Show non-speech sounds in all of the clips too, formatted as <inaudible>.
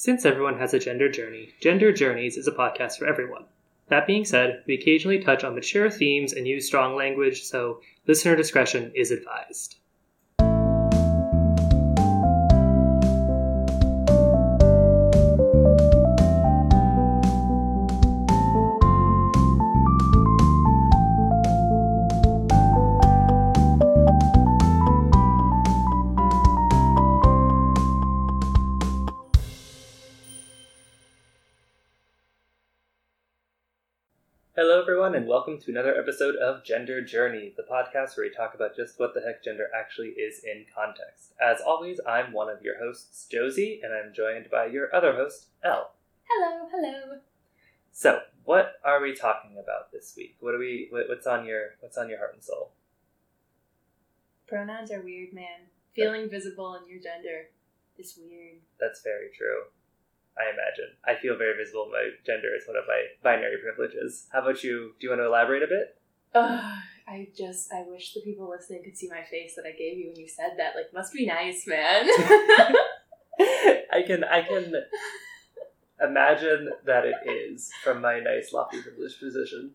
Since everyone has a gender journey, Gender Journeys is a podcast for everyone. That being said, we occasionally touch on mature themes and use strong language, so listener discretion is advised. And welcome to another episode of Gender Journey, the podcast where we talk about just what the heck gender actually is in context. As always, I'm one of your hosts, Josie, and I'm joined by your other host, Elle. Hello, hello. So, what are we talking about this week? What are we? What's on your What's on your heart and soul? Pronouns are weird, man. Feeling visible in your gender is weird. That's very true. I imagine. I feel very visible my gender. is one of my binary privileges. How about you? Do you want to elaborate a bit? Ugh, I just, I wish the people listening could see my face that I gave you when you said that. Like, must be nice, man. <laughs> I can I can imagine that it is from my nice lofty privileged position.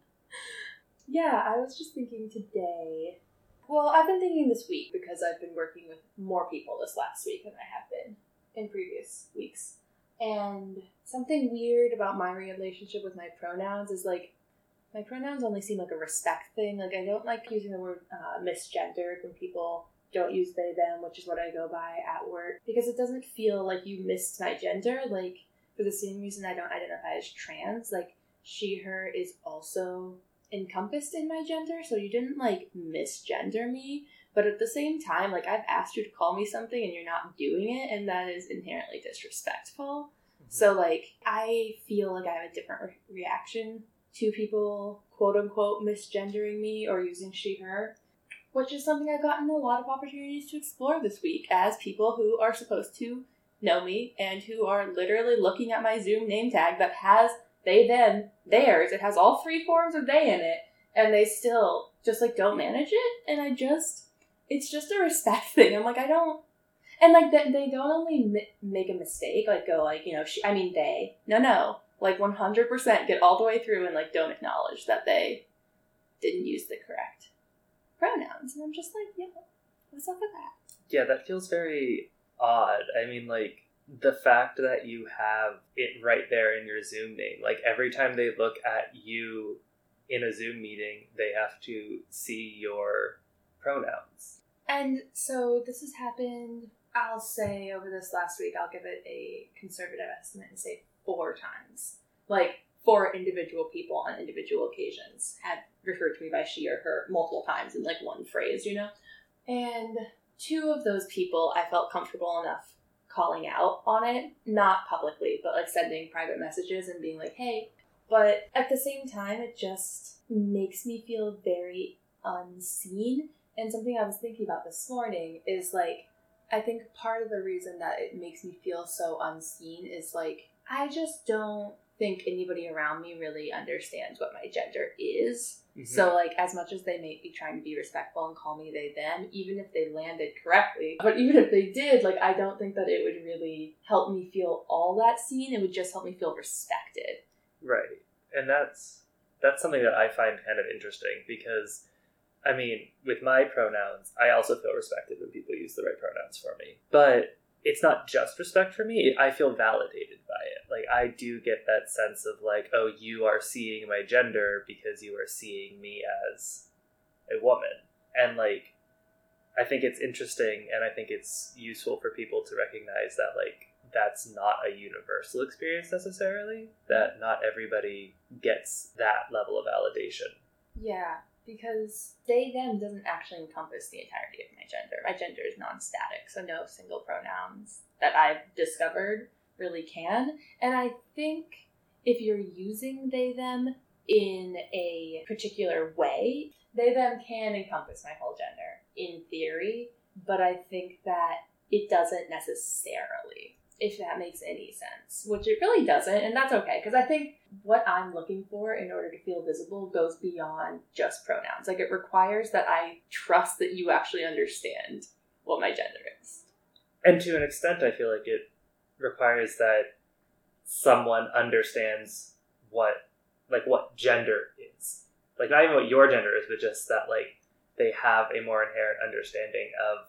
yeah, I was just thinking today. Well, I've been thinking this week because I've been working with more people this last week than I have been in previous weeks. And something weird about my relationship with my pronouns is like, my pronouns only seem like a respect thing. Like, I don't like using the word uh, misgendered when people don't use they, them, which is what I go by at work, because it doesn't feel like you missed my gender. Like, for the same reason I don't identify as trans, like, she, her is also encompassed in my gender, so you didn't like misgender me. But at the same time, like I've asked you to call me something and you're not doing it, and that is inherently disrespectful. Mm-hmm. So like I feel like I have a different re- reaction to people quote unquote misgendering me or using she her, which is something I've gotten a lot of opportunities to explore this week as people who are supposed to know me and who are literally looking at my Zoom name tag that has they them theirs. It has all three forms of they in it, and they still just like don't manage it. And I just it's just a respect <laughs> thing. I'm like I don't. And like they, they don't only make a mistake, like go like you know she, I mean they no no like 100% get all the way through and like don't acknowledge that they didn't use the correct pronouns and i'm just like yeah what's up with that Yeah, that feels very odd. I mean, like the fact that you have it right there in your Zoom name. Like every time they look at you in a Zoom meeting, they have to see your pronouns. and so this has happened i'll say over this last week i'll give it a conservative estimate and say four times like four individual people on individual occasions have referred to me by she or her multiple times in like one phrase you know and two of those people i felt comfortable enough calling out on it not publicly but like sending private messages and being like hey but at the same time it just makes me feel very unseen and something I was thinking about this morning is like, I think part of the reason that it makes me feel so unseen is like, I just don't think anybody around me really understands what my gender is. Mm-hmm. So, like, as much as they may be trying to be respectful and call me they, them, even if they landed correctly, but even if they did, like, I don't think that it would really help me feel all that seen. It would just help me feel respected. Right. And that's that's something that I find kind of interesting because I mean, with my pronouns, I also feel respected when people use the right pronouns for me. But it's not just respect for me, I feel validated by it. Like I do get that sense of like, oh, you are seeing my gender because you are seeing me as a woman. And like I think it's interesting and I think it's useful for people to recognize that like that's not a universal experience necessarily, that not everybody gets that level of validation. Yeah, because they them doesn't actually encompass the entirety of my gender. My gender is non-static, so no single pronouns that I've discovered really can. And I think if you're using they them in a particular way, they them can encompass my whole gender in theory, but I think that it doesn't necessarily. If that makes any sense, which it really doesn't, and that's okay because I think what I'm looking for in order to feel visible goes beyond just pronouns. Like it requires that I trust that you actually understand what my gender is. And to an extent, I feel like it requires that someone understands what like what gender is. Like not even what your gender is, but just that like they have a more inherent understanding of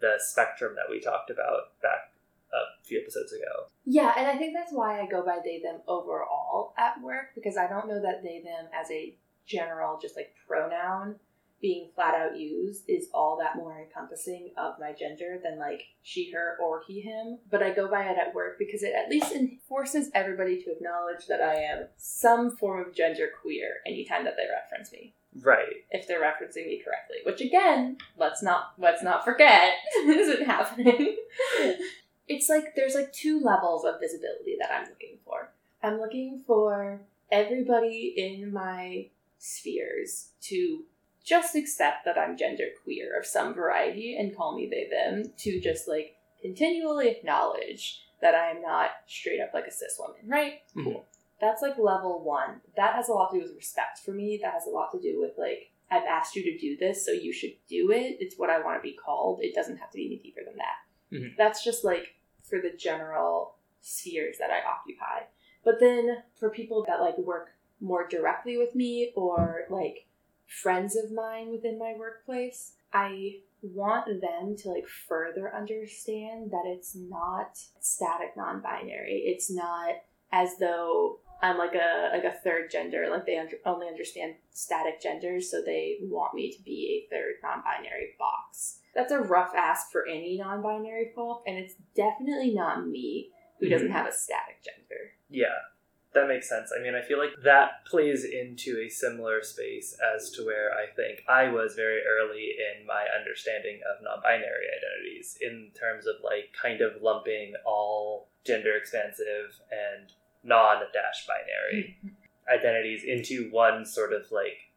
the spectrum that we talked about back a few episodes ago. Yeah, and I think that's why I go by they them overall at work because I don't know that they them as a general just like pronoun being flat out used is all that more encompassing of my gender than like she, her, or he, him. But I go by it at work because it at least forces everybody to acknowledge that I am some form of gender queer anytime that they reference me. Right. If they're referencing me correctly. Which again, let's not let's not forget <laughs> isn't happening. It's like there's like two levels of visibility that I'm looking for. I'm looking for everybody in my spheres to just accept that I'm gender queer of some variety and call me they them to just like continually acknowledge that I am not straight up like a cis woman, right? Mhm. Cool. That's like level one. That has a lot to do with respect for me. That has a lot to do with like I've asked you to do this, so you should do it. It's what I want to be called. It doesn't have to be any deeper than that. Mhm. That's just like for the general spheres that I occupy. But then for people that like work more directly with me or like friends of mine within my workplace, I want them to like further understand that it's not static non-binary. It's not as though I'm like a like a third gender, like they under, only understand static genders, so they want me to be a third non-binary box. That's a rough ask for any non-binary folk, and it's definitely not me who doesn't Mhm. have a static gender. Yeah, that makes sense. I mean, I feel like that plays into a similar space as to where I think I was very early in my understanding of non binary identities, in terms of like kind of lumping all gender expansive and non dash binary mm-hmm. identities into one sort of like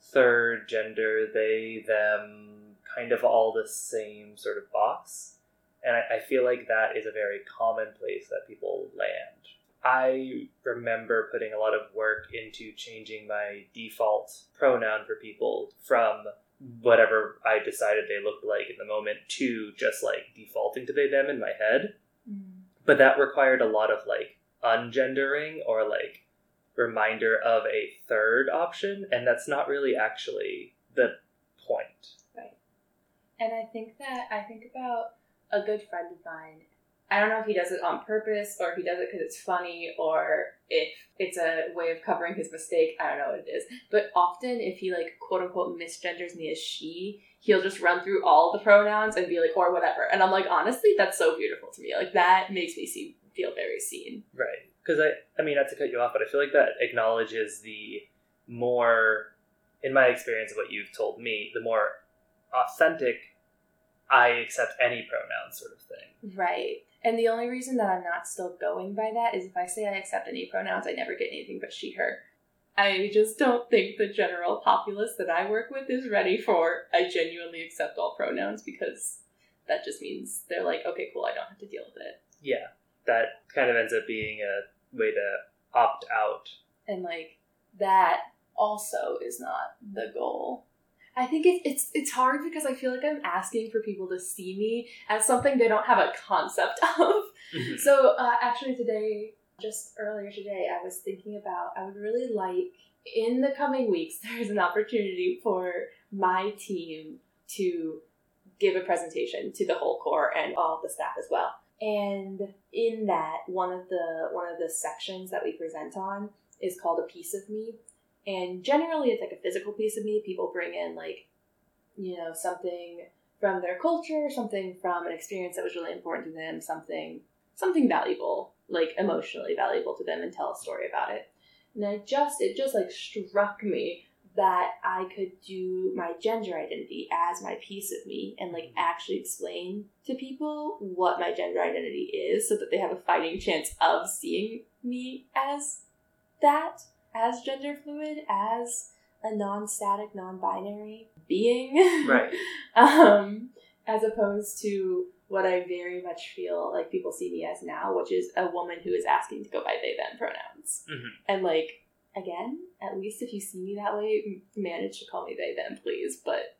third gender, they, them, kind of all the same sort of box. And I, I feel like that is a very common place that people land. I remember putting a lot of work into changing my default pronoun for people from whatever I decided they looked like in the moment to just like defaulting to they them in my head. Mm. But that required a lot of like ungendering or like reminder of a third option, and that's not really actually the point. Right. And I think that I think about a good friend of mine. I don't know if he does it on purpose or if he does it because it's funny or if it's a way of covering his mistake. I don't know what it is. But often, if he like quote unquote misgenders me as she, he'll just run through all the pronouns and be like, or whatever. And I'm like, honestly, that's so beautiful to me. Like, that makes me see, feel very seen. Right. Because I, I mean, not to cut you off, but I feel like that acknowledges the more, in my experience of what you've told me, the more authentic I accept any pronoun sort of thing. Right. And the only reason that I'm not still going by that is if I say I accept any pronouns, I never get anything but she, her. I just don't think the general populace that I work with is ready for I genuinely accept all pronouns because that just means they're like, okay, cool, I don't have to deal with it. Yeah, that kind of ends up being a way to opt out. And like that also is not the goal. I think it's it's it's hard because I feel like I'm asking for people to see me as something they don't have a concept <laughs> of. So uh, actually today, just earlier today, I was thinking about I would really like in the coming weeks <laughs> there's an opportunity for my team to give a presentation to the whole core and all of the staff as well. And in that, one of the one of the sections that we present on is called a piece of me. And generally it's like a physical piece of me. People bring in like, you know, something from their culture, something from an experience that was really important to them, something something valuable, like emotionally valuable to them and tell a story about it. And I just it just like struck me that I could do my gender identity as my piece of me and like actually explain to people what my gender identity is so that they have a fighting chance of seeing me as that, as gender fluid, as a non-static, non-binary being. Right. <laughs> um, as opposed to what I very much feel like people see me as now, which is a woman who is asking to go by they them pronouns. Mhm. And like again, at least if you see me that way, manage to call me they them, please. But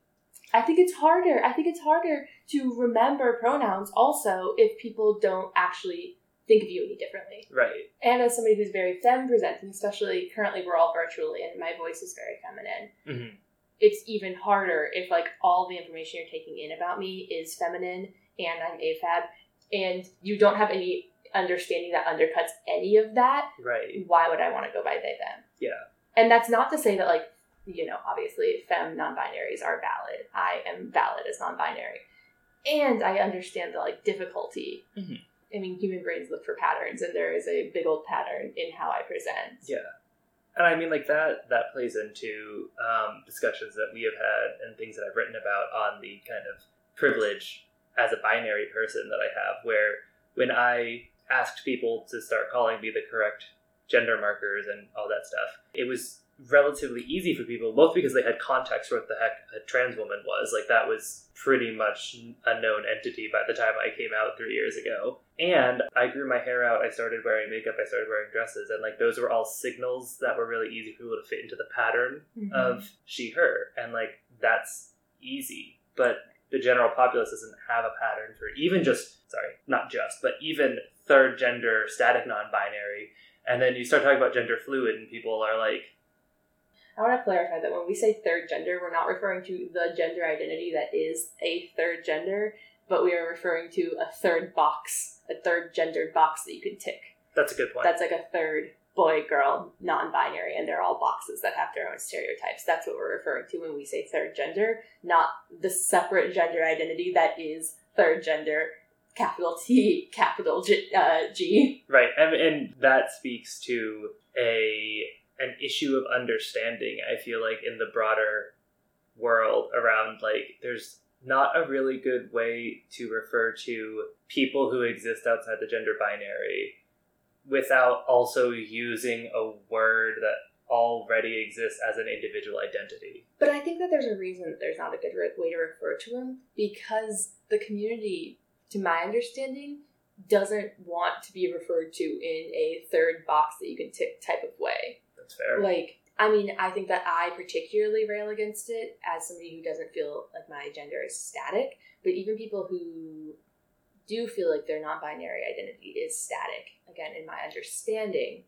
I think it's harder. I think it's harder to remember pronouns also if people don't actually think of you any differently. Right. And as somebody who's very femme presenting, especially currently we're all virtually and my voice is very feminine, hmm it's even harder if like all the information you're taking in about me is feminine and I'm AFAB and you don't have any understanding that undercuts any of that, Right. why would I want to go by they them? Yeah. And that's not to say that like, you know, obviously femme non-binaries are valid. I am valid as non-binary. And I understand the like difficulty. Mhm. I mean, human brains look for patterns and there is a big old pattern in how I present. Yeah. And I mean, like that that plays into um, discussions that we have had and things that I've written about on the kind of privilege as a binary person that I have, where when I asked people to start calling me the correct gender markers and all that stuff, it was relatively easy for people, both because they had context for what the heck a trans woman was. Like that was pretty much a known entity by the time I came out three years ago. And I grew my hair out, I started wearing makeup, I started wearing dresses, and like those were all signals that were really easy for people to fit into the pattern Mhm. of she her. And like that's easy. But the general populace doesn't have a pattern for even just sorry, not just, but even third gender static non binary. And then you start talking about gender fluid and people are like, I want to clarify that when we say third gender, we're not referring to the gender identity that is a third gender, but we are referring to a third box, a third gendered box that you can tick. that's a good point. That's like a third boy, girl, non binary, and they're all boxes that have their own stereotypes. That's what we're referring to when we say third gender, not the separate gender identity that is third gender, capital T, capital G. Uh, G. Right, and, and that speaks to a an issue of understanding. I feel like in the broader world around like there's not a really good way to refer to people who exist outside the gender binary without also using a word that already exists as an individual identity. But I think that there's a reason that there's not a good way to refer to them because the community, to my understanding, doesn't want to be referred to in a third box that you can tick type of way. That's fair. Like, I mean, I think that I particularly rail against it as somebody who doesn't feel like my gender is static, but even people who do feel like their non binary identity is static, again, in my understanding,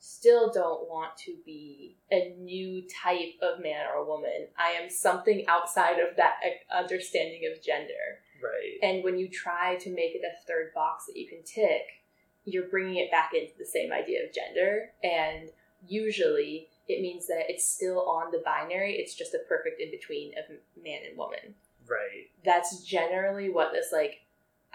still don't want to be a new type of man or woman. I am something outside of that uh, understanding of gender. Right. And when you try to make it a third box that you can tick, you're bringing it back into the same idea of gender. And usually it means that it's still on the binary, it's just a perfect in between of man and woman. Right. That's generally what this like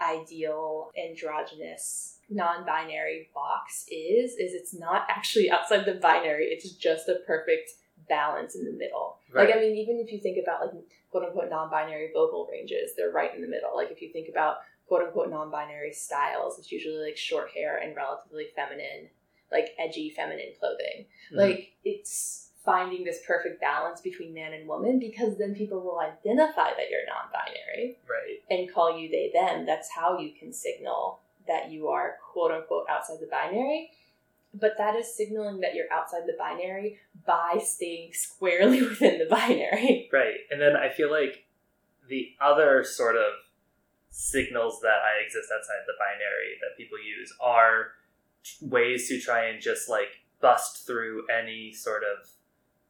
ideal androgynous non-binary box is is it's not actually outside the binary it's just a perfect balance in the middle Right. like i mean even if you think about like quote unquote non-binary vocal ranges they're right in the middle like if you think about quote unquote non-binary styles it's usually like short hair and relatively feminine like edgy feminine clothing Mhm. like it's finding this perfect balance between man and woman because then people will identify that you're non-binary right. and call you they them that's how you can signal that you are quote unquote outside the binary but that is signaling that you're outside the binary by staying squarely <laughs> within the binary Right. And then I feel like the other sort of signals that I exist outside the binary that people use are ways to try and just like bust through any sort of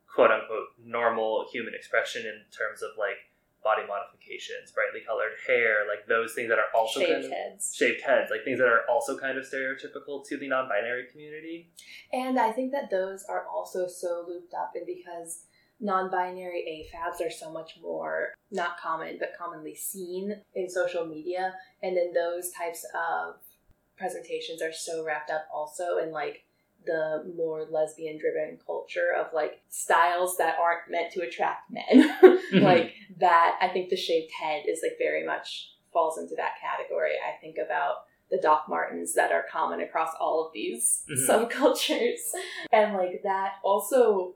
quote unquote normal human expression in terms of like body modifications, brightly colored hair, like those things that are also kind shaved of heads shaved heads, like things that are also kind of stereotypical to the non-binary community. and i think that those are also so looped up and because non-binary afabs are so much more not common but commonly seen in social media and then those types of presentations are so wrapped up also in like the more lesbian driven culture of like styles that aren't meant to attract men. <laughs> Like that i think the shaved head is like very much falls into that category. I think about the doc martens that are common across all of these Mhm. subcultures. <laughs> And like that also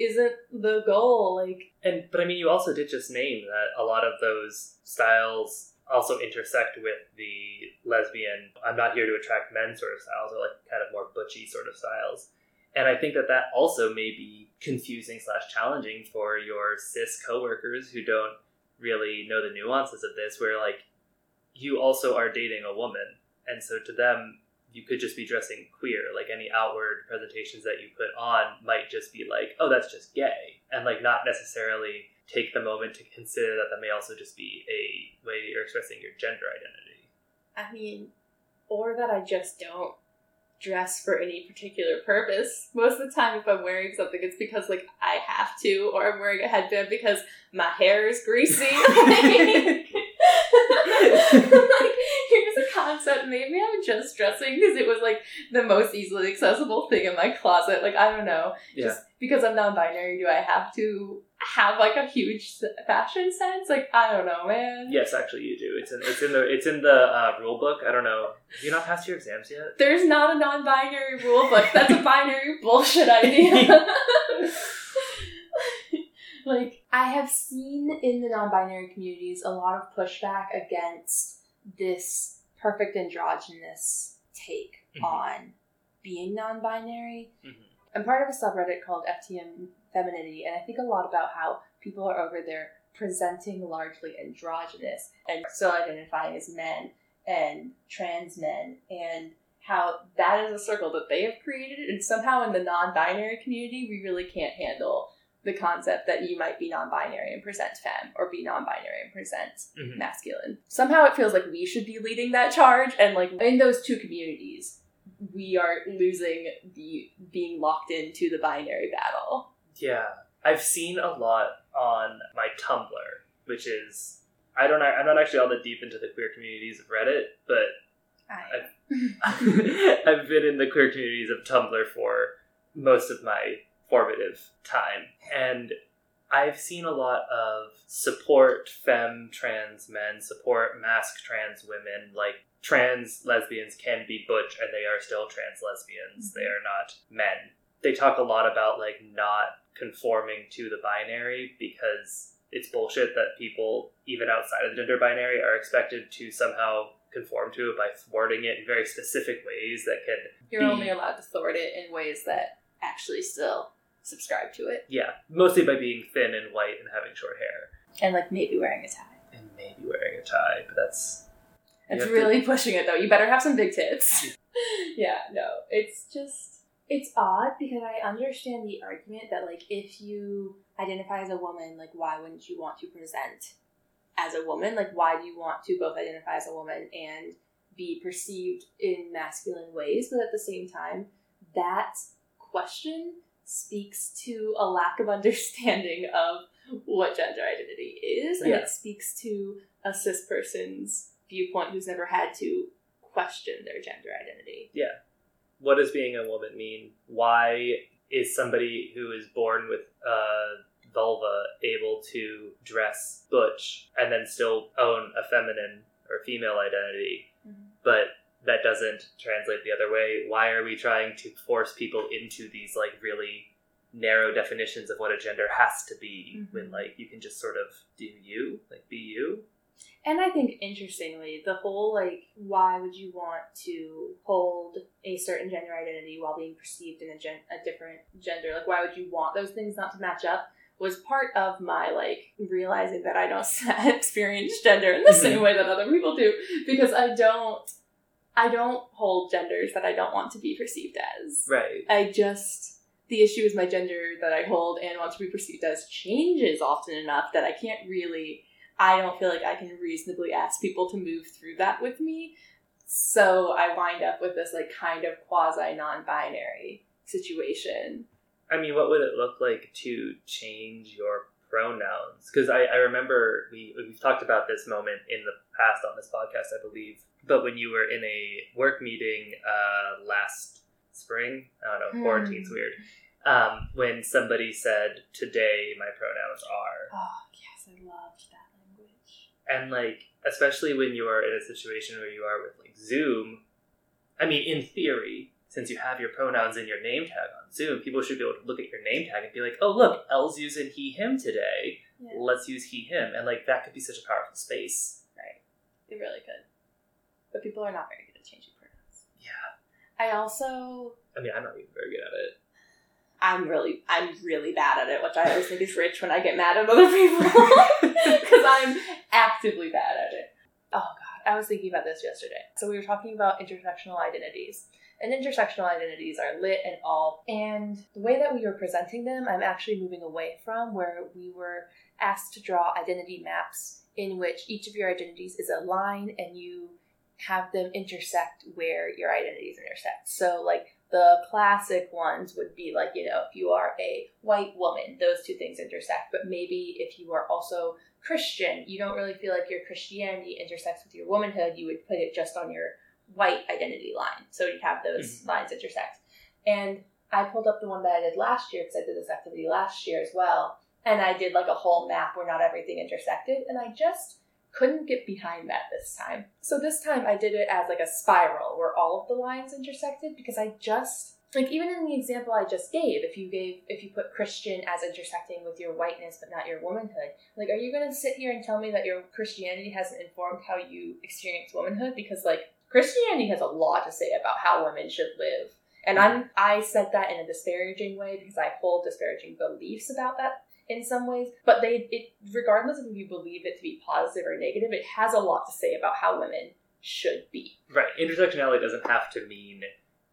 isn't the goal like And but I mean, you also did just name that a lot of those styles also intersect with the lesbian. I'm not here to attract men sort of styles, or like kind of more butchy sort of styles. And I think that that also may be confusing slash challenging for your cis coworkers who don't really know the nuances of this. Where like you also are dating a woman, and so to them, you could just be dressing queer. Like any outward presentations that you put on might just be like, oh, that's just gay, and like not necessarily take the moment to consider that that may also just be a way that you're expressing your gender identity. I mean, or that I just don't dress for any particular purpose. Most of the time, if I'm wearing something, it's because like I have to, or I'm wearing a headband because my hair is greasy. <laughs> <laughs> <laughs> like, here's a concept. Maybe I'm just dressing because it was like the most easily accessible thing in my closet. Like I don't know, Yeah. just because I'm non-binary, do I have to have like a huge fashion sense? Like I don't know, man. Yes, actually, you do. It's in it's in the it's in the uh, rule book. I don't know. Have you not passed your exams yet? There's not a non-binary rule book. That's a <laughs> binary bullshit idea. <laughs> like I have seen in the non-binary communities a lot of pushback against this perfect androgynous take Mhm. on being non-binary. Mhm. I'm part of a subreddit called FTM Femininity, and I think a lot about how people are over there presenting largely androgynous and still identifying as men and trans men, and how that is a circle that they have created, and somehow in the non-binary community, we really can't handle the concept that you might be non-binary and present femme, or be non-binary and present Mhm. masculine. Somehow it feels like we should be leading that charge, and like in those two communities, we are losing the being locked into the binary battle. Yeah, I've seen a lot on my Tumblr, which is I don't I'm not actually all that deep into the queer communities of Reddit, but I, <laughs> <laughs> I've been in the queer communities of Tumblr for most of my formative time, and I've seen a lot of support femme trans men, support masc trans women, like trans lesbians can be butch and they are still trans lesbians. They mm-hmm. are not men. They talk a lot about like not conforming to the binary because it's bullshit that people even outside of the gender binary are expected to somehow conform to it by thwarting it in very specific ways that can you're be- only allowed to thwart it in ways that actually still subscribe to it, yeah mostly by being thin and white and having short hair and like maybe wearing a tie. and maybe wearing a tie but that's It's have to- really pushing it though. You better have some big tits. yeah, <laughs> no, it's just it's odd because I understand the argument that like if you identify as a woman, like why wouldn't you want to present as a woman? Like why do you want to both identify as a woman and be perceived in masculine ways? But at the same time, that question speaks to a lack of <laughs> understanding of what gender identity is, and Yeah. it speaks to a cis person's viewpoint who's never had to question their gender identity. What does being a woman mean? Why is somebody who is born with a vulva able to dress butch and then still own a feminine or female identity but that doesn't translate the other way? Why are we trying to force people into these like really narrow definitions of what a gender has to be when Mhm. like you can just sort of do you like be you And I think interestingly, the whole like, why would you want to hold a certain gender identity while being perceived in a, gen- a different gender? Like, why would you want those things not to match up? Was part of my like realizing that I don't <laughs> experience gender in the Mhm. same way that other people do because I don't, I don't hold genders that I don't want to be perceived as. right I just the issue is my gender that I hold and want to be perceived as changes often enough that I can't really I don't feel like I can reasonably ask people to move through that with me. So I wind up with this like kind of quasi non-binary situation. I mean, what would it look like to change your pronouns? Because I, I remember we, we've talked about this moment in the past on this podcast, I believe. But when you were in a work meeting uh, last spring, I don't know, Hmm. quarantine's weird, um, when somebody said, Today my pronouns are. Oh yes, I loved. And like, especially when you are in a situation where you are with like Zoom, I mean, in theory, since you have your pronouns in your name tag on Zoom, people should be able to look at your name tag and be like, oh, look, Elle's using he, him today. Yeah, Let's use he, him. And like, that could be such a powerful space. Right. It really could. But people are not very good at changing pronouns. Yeah. I also I mean, I'm not even very good at it. I'm really I'm really bad at it, which I always think is rich when I get mad at other people <laughs> because I'm actively bad at it. Oh god, I was thinking about this yesterday. So we were talking about intersectional identities. And intersectional identities are lit and all. And the way that we were presenting them, I'm actually moving away from where we were asked to draw identity maps in which each of your identities is a line and you have them intersect where your identities intersect. So, like, the classic ones would be like, you know, if you are a white woman, those two things intersect. But maybe if you are also Christian, you don't really feel like your Christianity intersects with your womanhood, you would put it just on your white identity line. So you have those mm-hmm. lines intersect. And I pulled up the one that I did last year because I did this activity last year as well. And I did like a whole map where not everything intersected. And I just couldn't get behind that this time. So this time I did it as like a spiral where all of the lines intersected because I just like even in the example I just gave, if you gave if you put Christian as intersecting with your whiteness but not your womanhood, like are you gonna sit here and tell me that your Christianity hasn't informed how you experience womanhood? Because like Christianity has a lot to say about how women should live. And mm-hmm. I'm I said that in a disparaging way because I hold disparaging beliefs about that in some ways. But they it regardless of if you believe it to be positive or negative, it has a lot to say about how women should be. Right. Intersectionality doesn't have to mean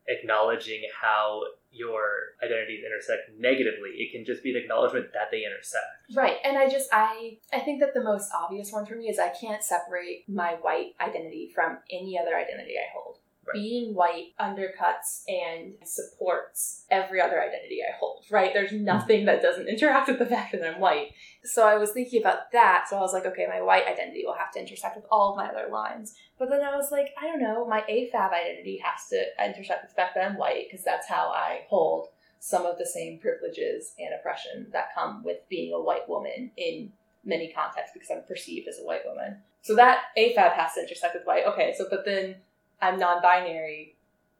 acknowledging how your identities intersect negatively. It can just be an acknowledgement that they intersect. Right. And I just I I think that the most obvious one for me is I can't separate my white identity from any other identity I hold. Right. Being white undercuts and supports every other identity I hold, right? There's mm-hmm. nothing that doesn't interact with the fact that I'm white. So I was thinking about that. So I was like, okay, my white identity will have to intersect with all of my other lines. But then I was like, I don't know, my AFAB identity has to intersect with the fact that I'm white because that's how I hold some of the same privileges and oppression that come with being a white woman in many contexts because I'm perceived as a white woman. So that AFAB has to intersect with white. Okay, so but then I'm non-binary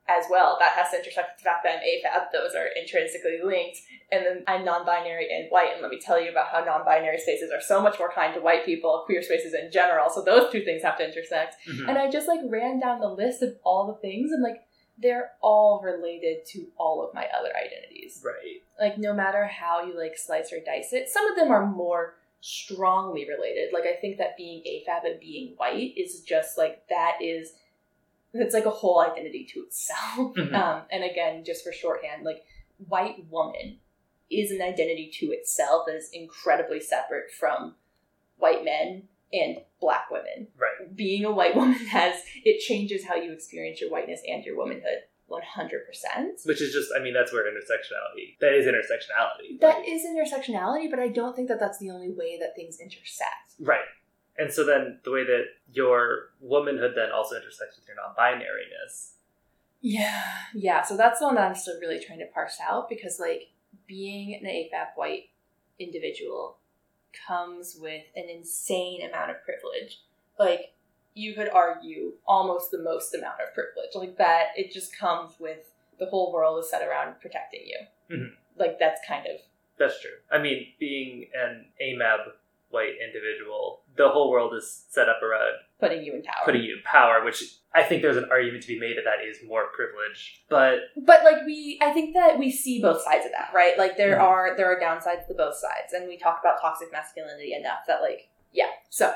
as well. That has to intersect with the fact that I'm AFAB. Those are intrinsically linked. And then I'm non-binary and white. And let me tell you about how non-binary spaces are so much more kind to white people, queer spaces in general. So those two things have to intersect. Mm-hmm. And I just like ran down the list of all the things and like they're all related to all of my other identities. Right. Like no matter how you like slice or dice it, some of them are more strongly related. Like I think that being AFAB and being white is just like that is it's like a whole identity to itself. <laughs> Mm-hmm. Um, and again, just for shorthand, like white woman is an identity to itself that is incredibly separate from white men and black women. Right. Being a white <laughs> woman has it changes how you experience your whiteness and your womanhood. 100%. Which is just, I mean, that's where intersectionality, that is intersectionality. That is intersectionality, but I don't think that that's the only way that things intersect. Right. And so then the way that your womanhood then also intersects with your non-binariness. Yeah, yeah. So that's the one that I'm still really trying to parse out because like being an AFAB white individual comes with an insane amount of privilege. Like you could argue almost the most amount of privilege. Like that, it just comes with the whole world is set around protecting you. Mm-hmm. Like that's kind of that's true. I mean, being an AMAB white individual, the whole world is set up around putting you in power. Putting you in power, which I think there's an argument to be made that that is more privilege, but but like we, I think that we see both sides of that, right? Like there mm-hmm. are there are downsides to both sides, and we talk about toxic masculinity enough that like yeah. So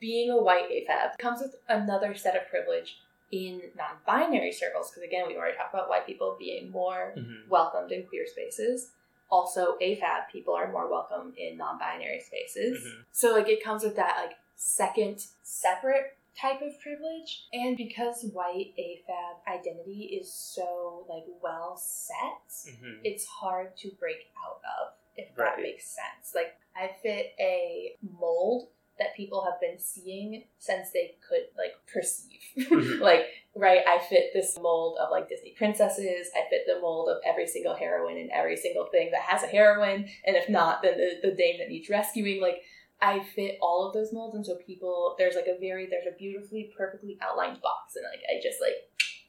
being a white AFAB comes with another set of privilege in non-binary circles because again we already talked about white people being more mm-hmm. welcomed in queer spaces also AFAB people are more welcome in non-binary spaces. Mm-hmm. So like it comes with that like second separate type of privilege and because white AFAB identity is so like well set, mm-hmm. it's hard to break out of if right. that makes sense. Like I fit a mold that people have been seeing since they could like perceive. <laughs> <laughs> Like, right, I fit this mold of like Disney princesses. I fit the mold of every single heroine and every single thing that has a heroine. And if not, then the, the dame that needs rescuing. Like, I fit all of those molds. And so people, there's like a very, there's a beautifully, perfectly outlined box. And like, I just like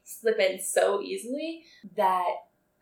slip in so easily that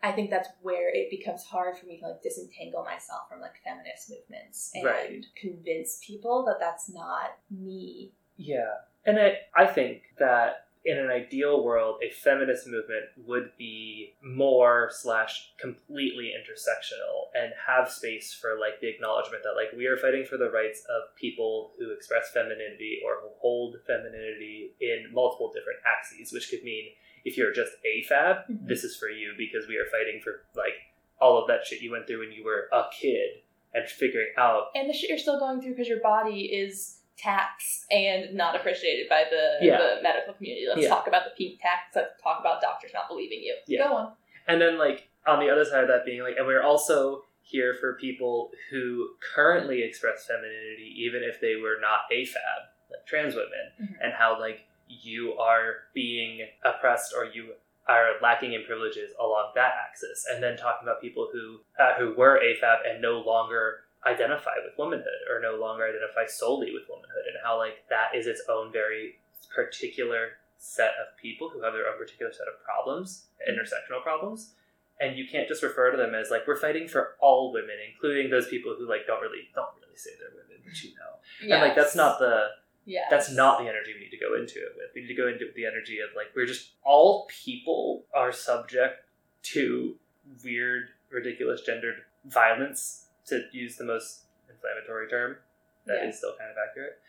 I think that's where it becomes hard for me to like disentangle myself from like feminist movements and right. convince people that that's not me. Yeah. And I, I think that in an ideal world, a feminist movement would be more slash completely intersectional and have space for like the acknowledgement that like we are fighting for the rights of people who express femininity or who hold femininity in multiple different axes, which could mean if you're just AFAB, Mhm. this is for you because we are fighting for like all of that shit you went through when you were a kid and figuring out and the shit you're still going through because your body is taxed and not appreciated by the, Yeah. the medical community. Let's Yeah. talk about the pink tax. Let's talk about doctors not believing you. Yeah. Go on. And then like on the other side of that being like, and we're also here for people who currently express femininity, even if they were not AFAB, like trans women, Mhm. and how like you are being oppressed or you are lacking in privileges along that axis, and then talking about people who uh, who were AFAB and no longer identify with womanhood or no longer identify solely with womanhood, and how like that is its own very particular set of people who have their own particular set of problems, mm-hmm. intersectional problems, and you can't just refer to them as like we're fighting for all women, including those people who like don't really don't really say they're women, but you know, and like that's not the Yeah. that's not the energy we need to go into it with. We need to go into it with the energy of like we're just all people are subject to weird, ridiculous gendered violence, to use the most inflammatory term that is Yeah. still kind of accurate.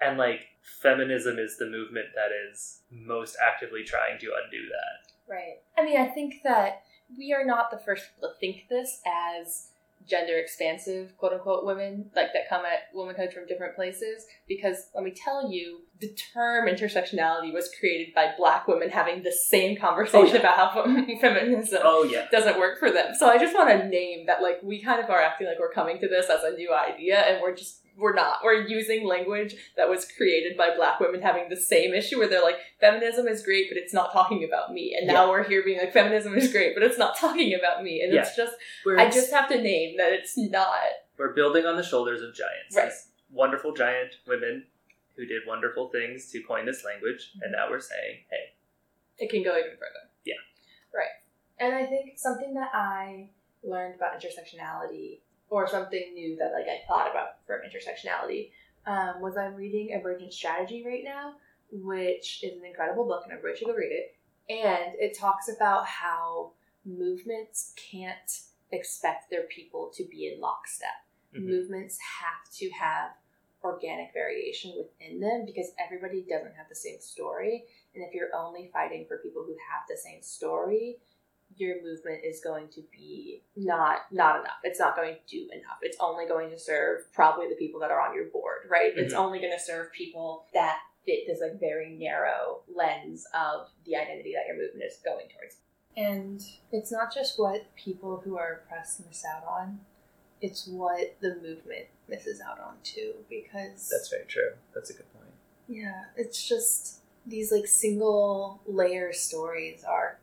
And like feminism is the movement that is most actively trying to undo that. Right. I mean, I think that we are not the first people to think this as gender expansive, quote unquote, women, like that come at womanhood from different places. Because let me tell you, the term intersectionality was created by black women having the same conversation Oh, yeah. about how <laughs> feminism Oh yeah. doesn't work for them. So I just want to name that, like, we kind of are acting like we're coming to this as a new idea, and we're just we're not. We're using language that was created by black women having the same issue where they're like, feminism is great, but it's not talking about me. And now we're here being like, feminism is great, but it's not talking about me. And it's just, We're, I just have to name that it's not. we're building on the shoulders of giants. Right. These Wonderful giant women who did wonderful things to coin this language, and now we're saying, hey, It can go even further. Yeah. Right. And I think something that I learned about intersectionality, or something new that like I thought about for intersectionality, um, was I'm reading Emergent Strategy right now, which is an incredible book, and everybody should go read it. And it talks about how movements can't expect their people to be in lockstep. Mhm. Movements have to have organic variation within them because everybody doesn't have the same story. And if you're only fighting for people who have the same story, your movement is going to be not not enough. It's not going to do enough. It's only going to serve probably the people that are on your board, right? It's Mhm. only going to serve people that fit this like very narrow lens of the identity that your movement is going towards. And it's not just what people who are oppressed miss out on, it's what the movement misses out on too because that's very true. That's a good point. yeah, it's just these like single layer stories are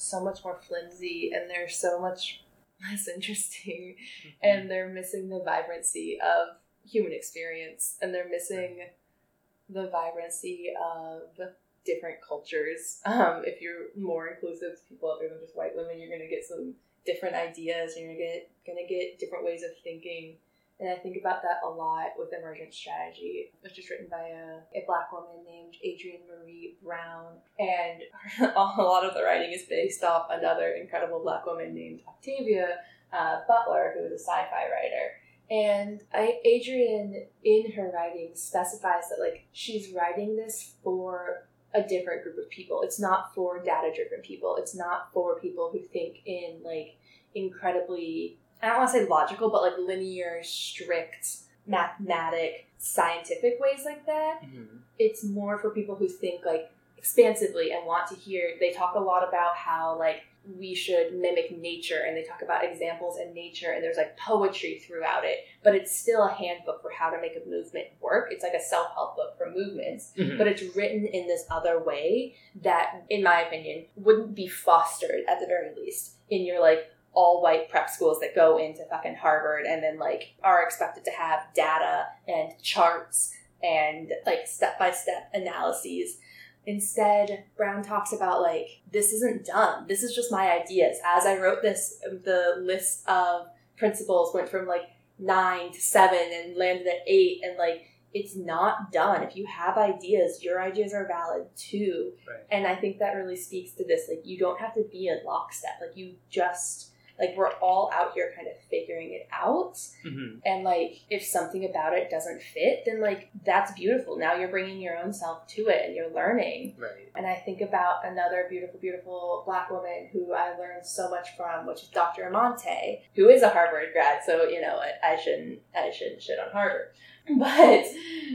so much more flimsy and they're so much <laughs> less interesting and they're missing the vibrancy of human experience and they're missing the vibrancy of different cultures. Um, if you're more inclusive to people other than just white women, you're gonna get some different ideas. You're gonna get gonna get different ways of thinking. And I think about that a lot with emergent strategy, which is written by a, a black woman named Adrienne Maree Brown. And <laughs> a lot of the writing is based off another incredible black woman named Octavia uh, Butler, who is a sci fi writer. And I, Adrienne, in her writing, specifies that like she's writing this for a different group of people. It's not for data driven people. It's not for people who think in like incredibly I don't want to say logical, but like linear, strict, mathematic, scientific ways like that. Mhm. It's more for people who think like expansively and want to hear. They talk a lot about how like we should mimic nature and they talk about examples in nature and there's like poetry throughout it, but it's still a handbook for how to make a movement work. It's like a self help book for movements Mhm. but it's written in this other way that, in my opinion, wouldn't be fostered at the very least in your like all white prep schools that go into fucking Harvard and then like are expected to have data and charts and like step by step analyses. Instead, Brown talks about like, this isn't done. This is just my ideas. As I wrote this, the list of principles went from like nine to seven and landed at eight and like it's not done. If you have ideas, your ideas are valid too. Right. And I think that really speaks to this. Like, you don't have to be in lockstep. Like, you just, like, we're all out here kind of figuring it out. hmm And, like, if something about it doesn't fit, then, like, that's beautiful. Now you're bringing your own self to it and you're learning. Right. And I think about another beautiful, beautiful black woman who I learned so much from, which is Dr. Amante, who is a Harvard grad. So you know, I, I shouldn't, I shouldn't shit on Harvard. <laughs> But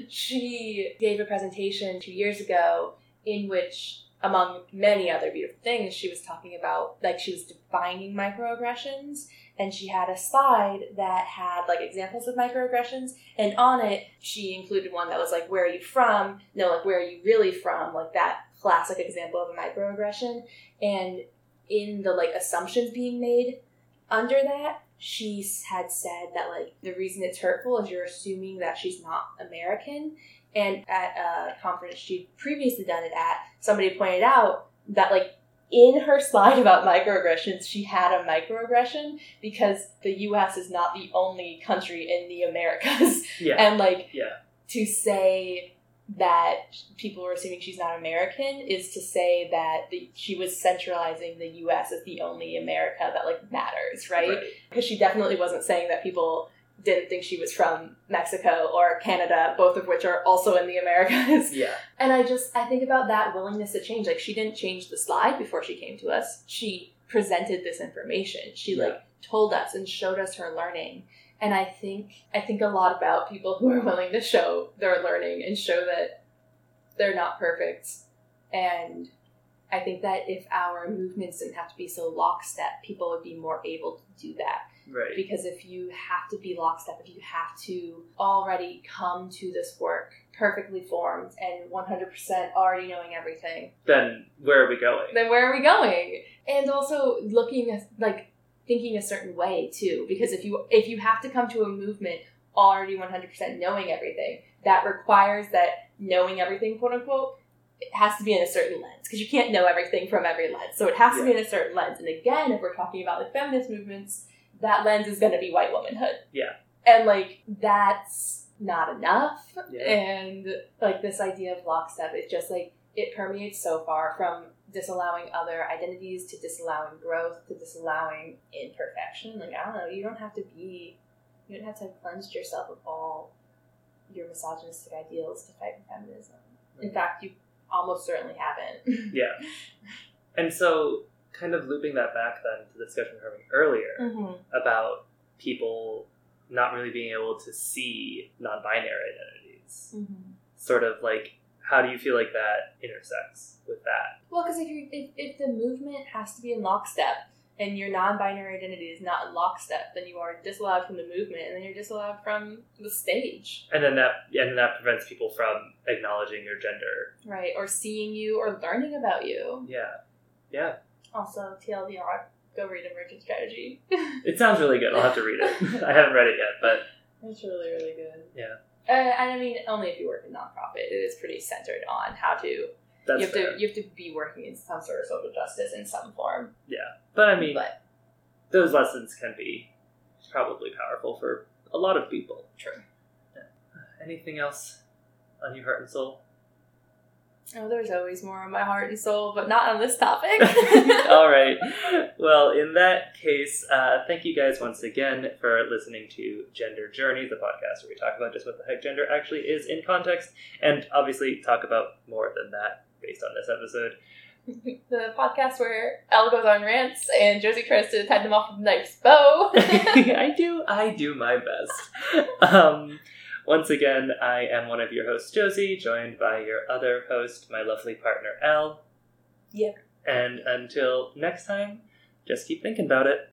she gave a presentation two years ago in which, among many other beautiful things, she was talking about like she was defining microaggressions. And she had a slide that had like examples of microaggressions, and on it she included one that was like, "Where are you from?" No, like, "Where are you really from?" Like that classic example of a microaggression. And in the like assumptions being made under that, she had said that like the reason it's hurtful is you're assuming that she's not American. And at a conference she'd previously done it at, somebody pointed out that like in her slide about microaggressions, she had a microaggression because the US is not the only country in the Americas. <laughs> Yeah. And like yeah. to say that people were assuming she's not American is to say that the, she was centralizing the U.S. as the only America that like matters, right? Because she definitely wasn't saying that people didn't think she was from Mexico or Canada, both of which are also in the Americas. Yeah. <laughs> And I just I think about that willingness to change. Like she didn't change the slide before she came to us. She presented this information. She Yeah. like told us and showed us her learning. And I think I think a lot about people who are willing to show their learning and show that they're not perfect. And I think that if our movements didn't have to be so lockstep, people would be more able to do that Right. because if you have to be lockstep, if you have to already come to this work perfectly formed and 100% already knowing everything, Then where are we going? then where are we going? And also looking at, like thinking a certain way too, because if you if you have to come to a movement already 100% knowing everything, that requires that knowing everything, quote unquote, it has to be in a certain lens because you can't know everything from every lens. So it has to be in a certain lens. And again, if we're talking about like feminist movements, that lens is going to be white womanhood. Yeah. And like that's not enough. Yeah. And like this idea of lockstep, it's just like it permeates so far from disallowing other identities to disallowing growth to disallowing imperfection. Like I don't know, you don't have to be, you don't have to have cleansed yourself of all your misogynistic ideals to fight feminism. In fact, you almost certainly haven't. Yeah. <laughs> And so, kind of looping that back then to the discussion we were having earlier mm-hmm. about people not really being able to see non binary identities. Mm-hmm. Sort of like, how do you feel like that intersects with that? Well, because if you if, if the movement has to be in lockstep and your non-binary identity is not in lockstep, then you are disallowed from the movement, and then you're disallowed from the stage, And then that and then that prevents people from acknowledging your gender. right? Or seeing you or learning about you. Yeah. Yeah. Also, TLDR, go read Emergent Strategy. <laughs> It sounds really good. I'll have to read it. <laughs> <laughs> I haven't read it yet, but it's really really good. Yeah. Uh, and I mean, only if you work in nonprofit, it is pretty centered on how to. that's you have fair. to you have to be working in some sort of social justice in some form. Yeah, but I mean, But those lessons can be probably powerful for a lot of people. true. Anything else on your heart and soul? Oh, there's always more on my heart and soul, but not on this topic. <laughs> <laughs> All right. Well, in that case, uh, thank you guys once again for listening to Gender Journeys, the podcast where we talk about just what the heck gender actually is in context, and obviously talk about more than that based on this episode. <laughs> the podcast where Elle goes on rants and Josie tries to tie them off with a nice bow. I do, I do my best. Um, once again, I am one of your hosts, Josie, joined by your other host, my lovely partner, Elle. Yep. And until next time, just keep thinking about it.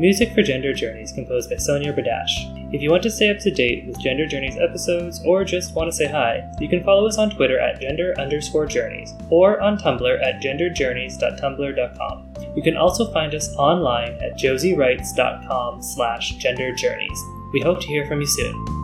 Music for Gender Journeys composed by Sonia Badash. If you want to stay up to date with Gender Journeys episodes or just want to say hi, you can follow us on Twitter at gender underscore journeys or on Tumblr at genderjourneys.tumblr.com. You can also find us online at josiewrites.com slash genderjourneys. We hope to hear from you soon.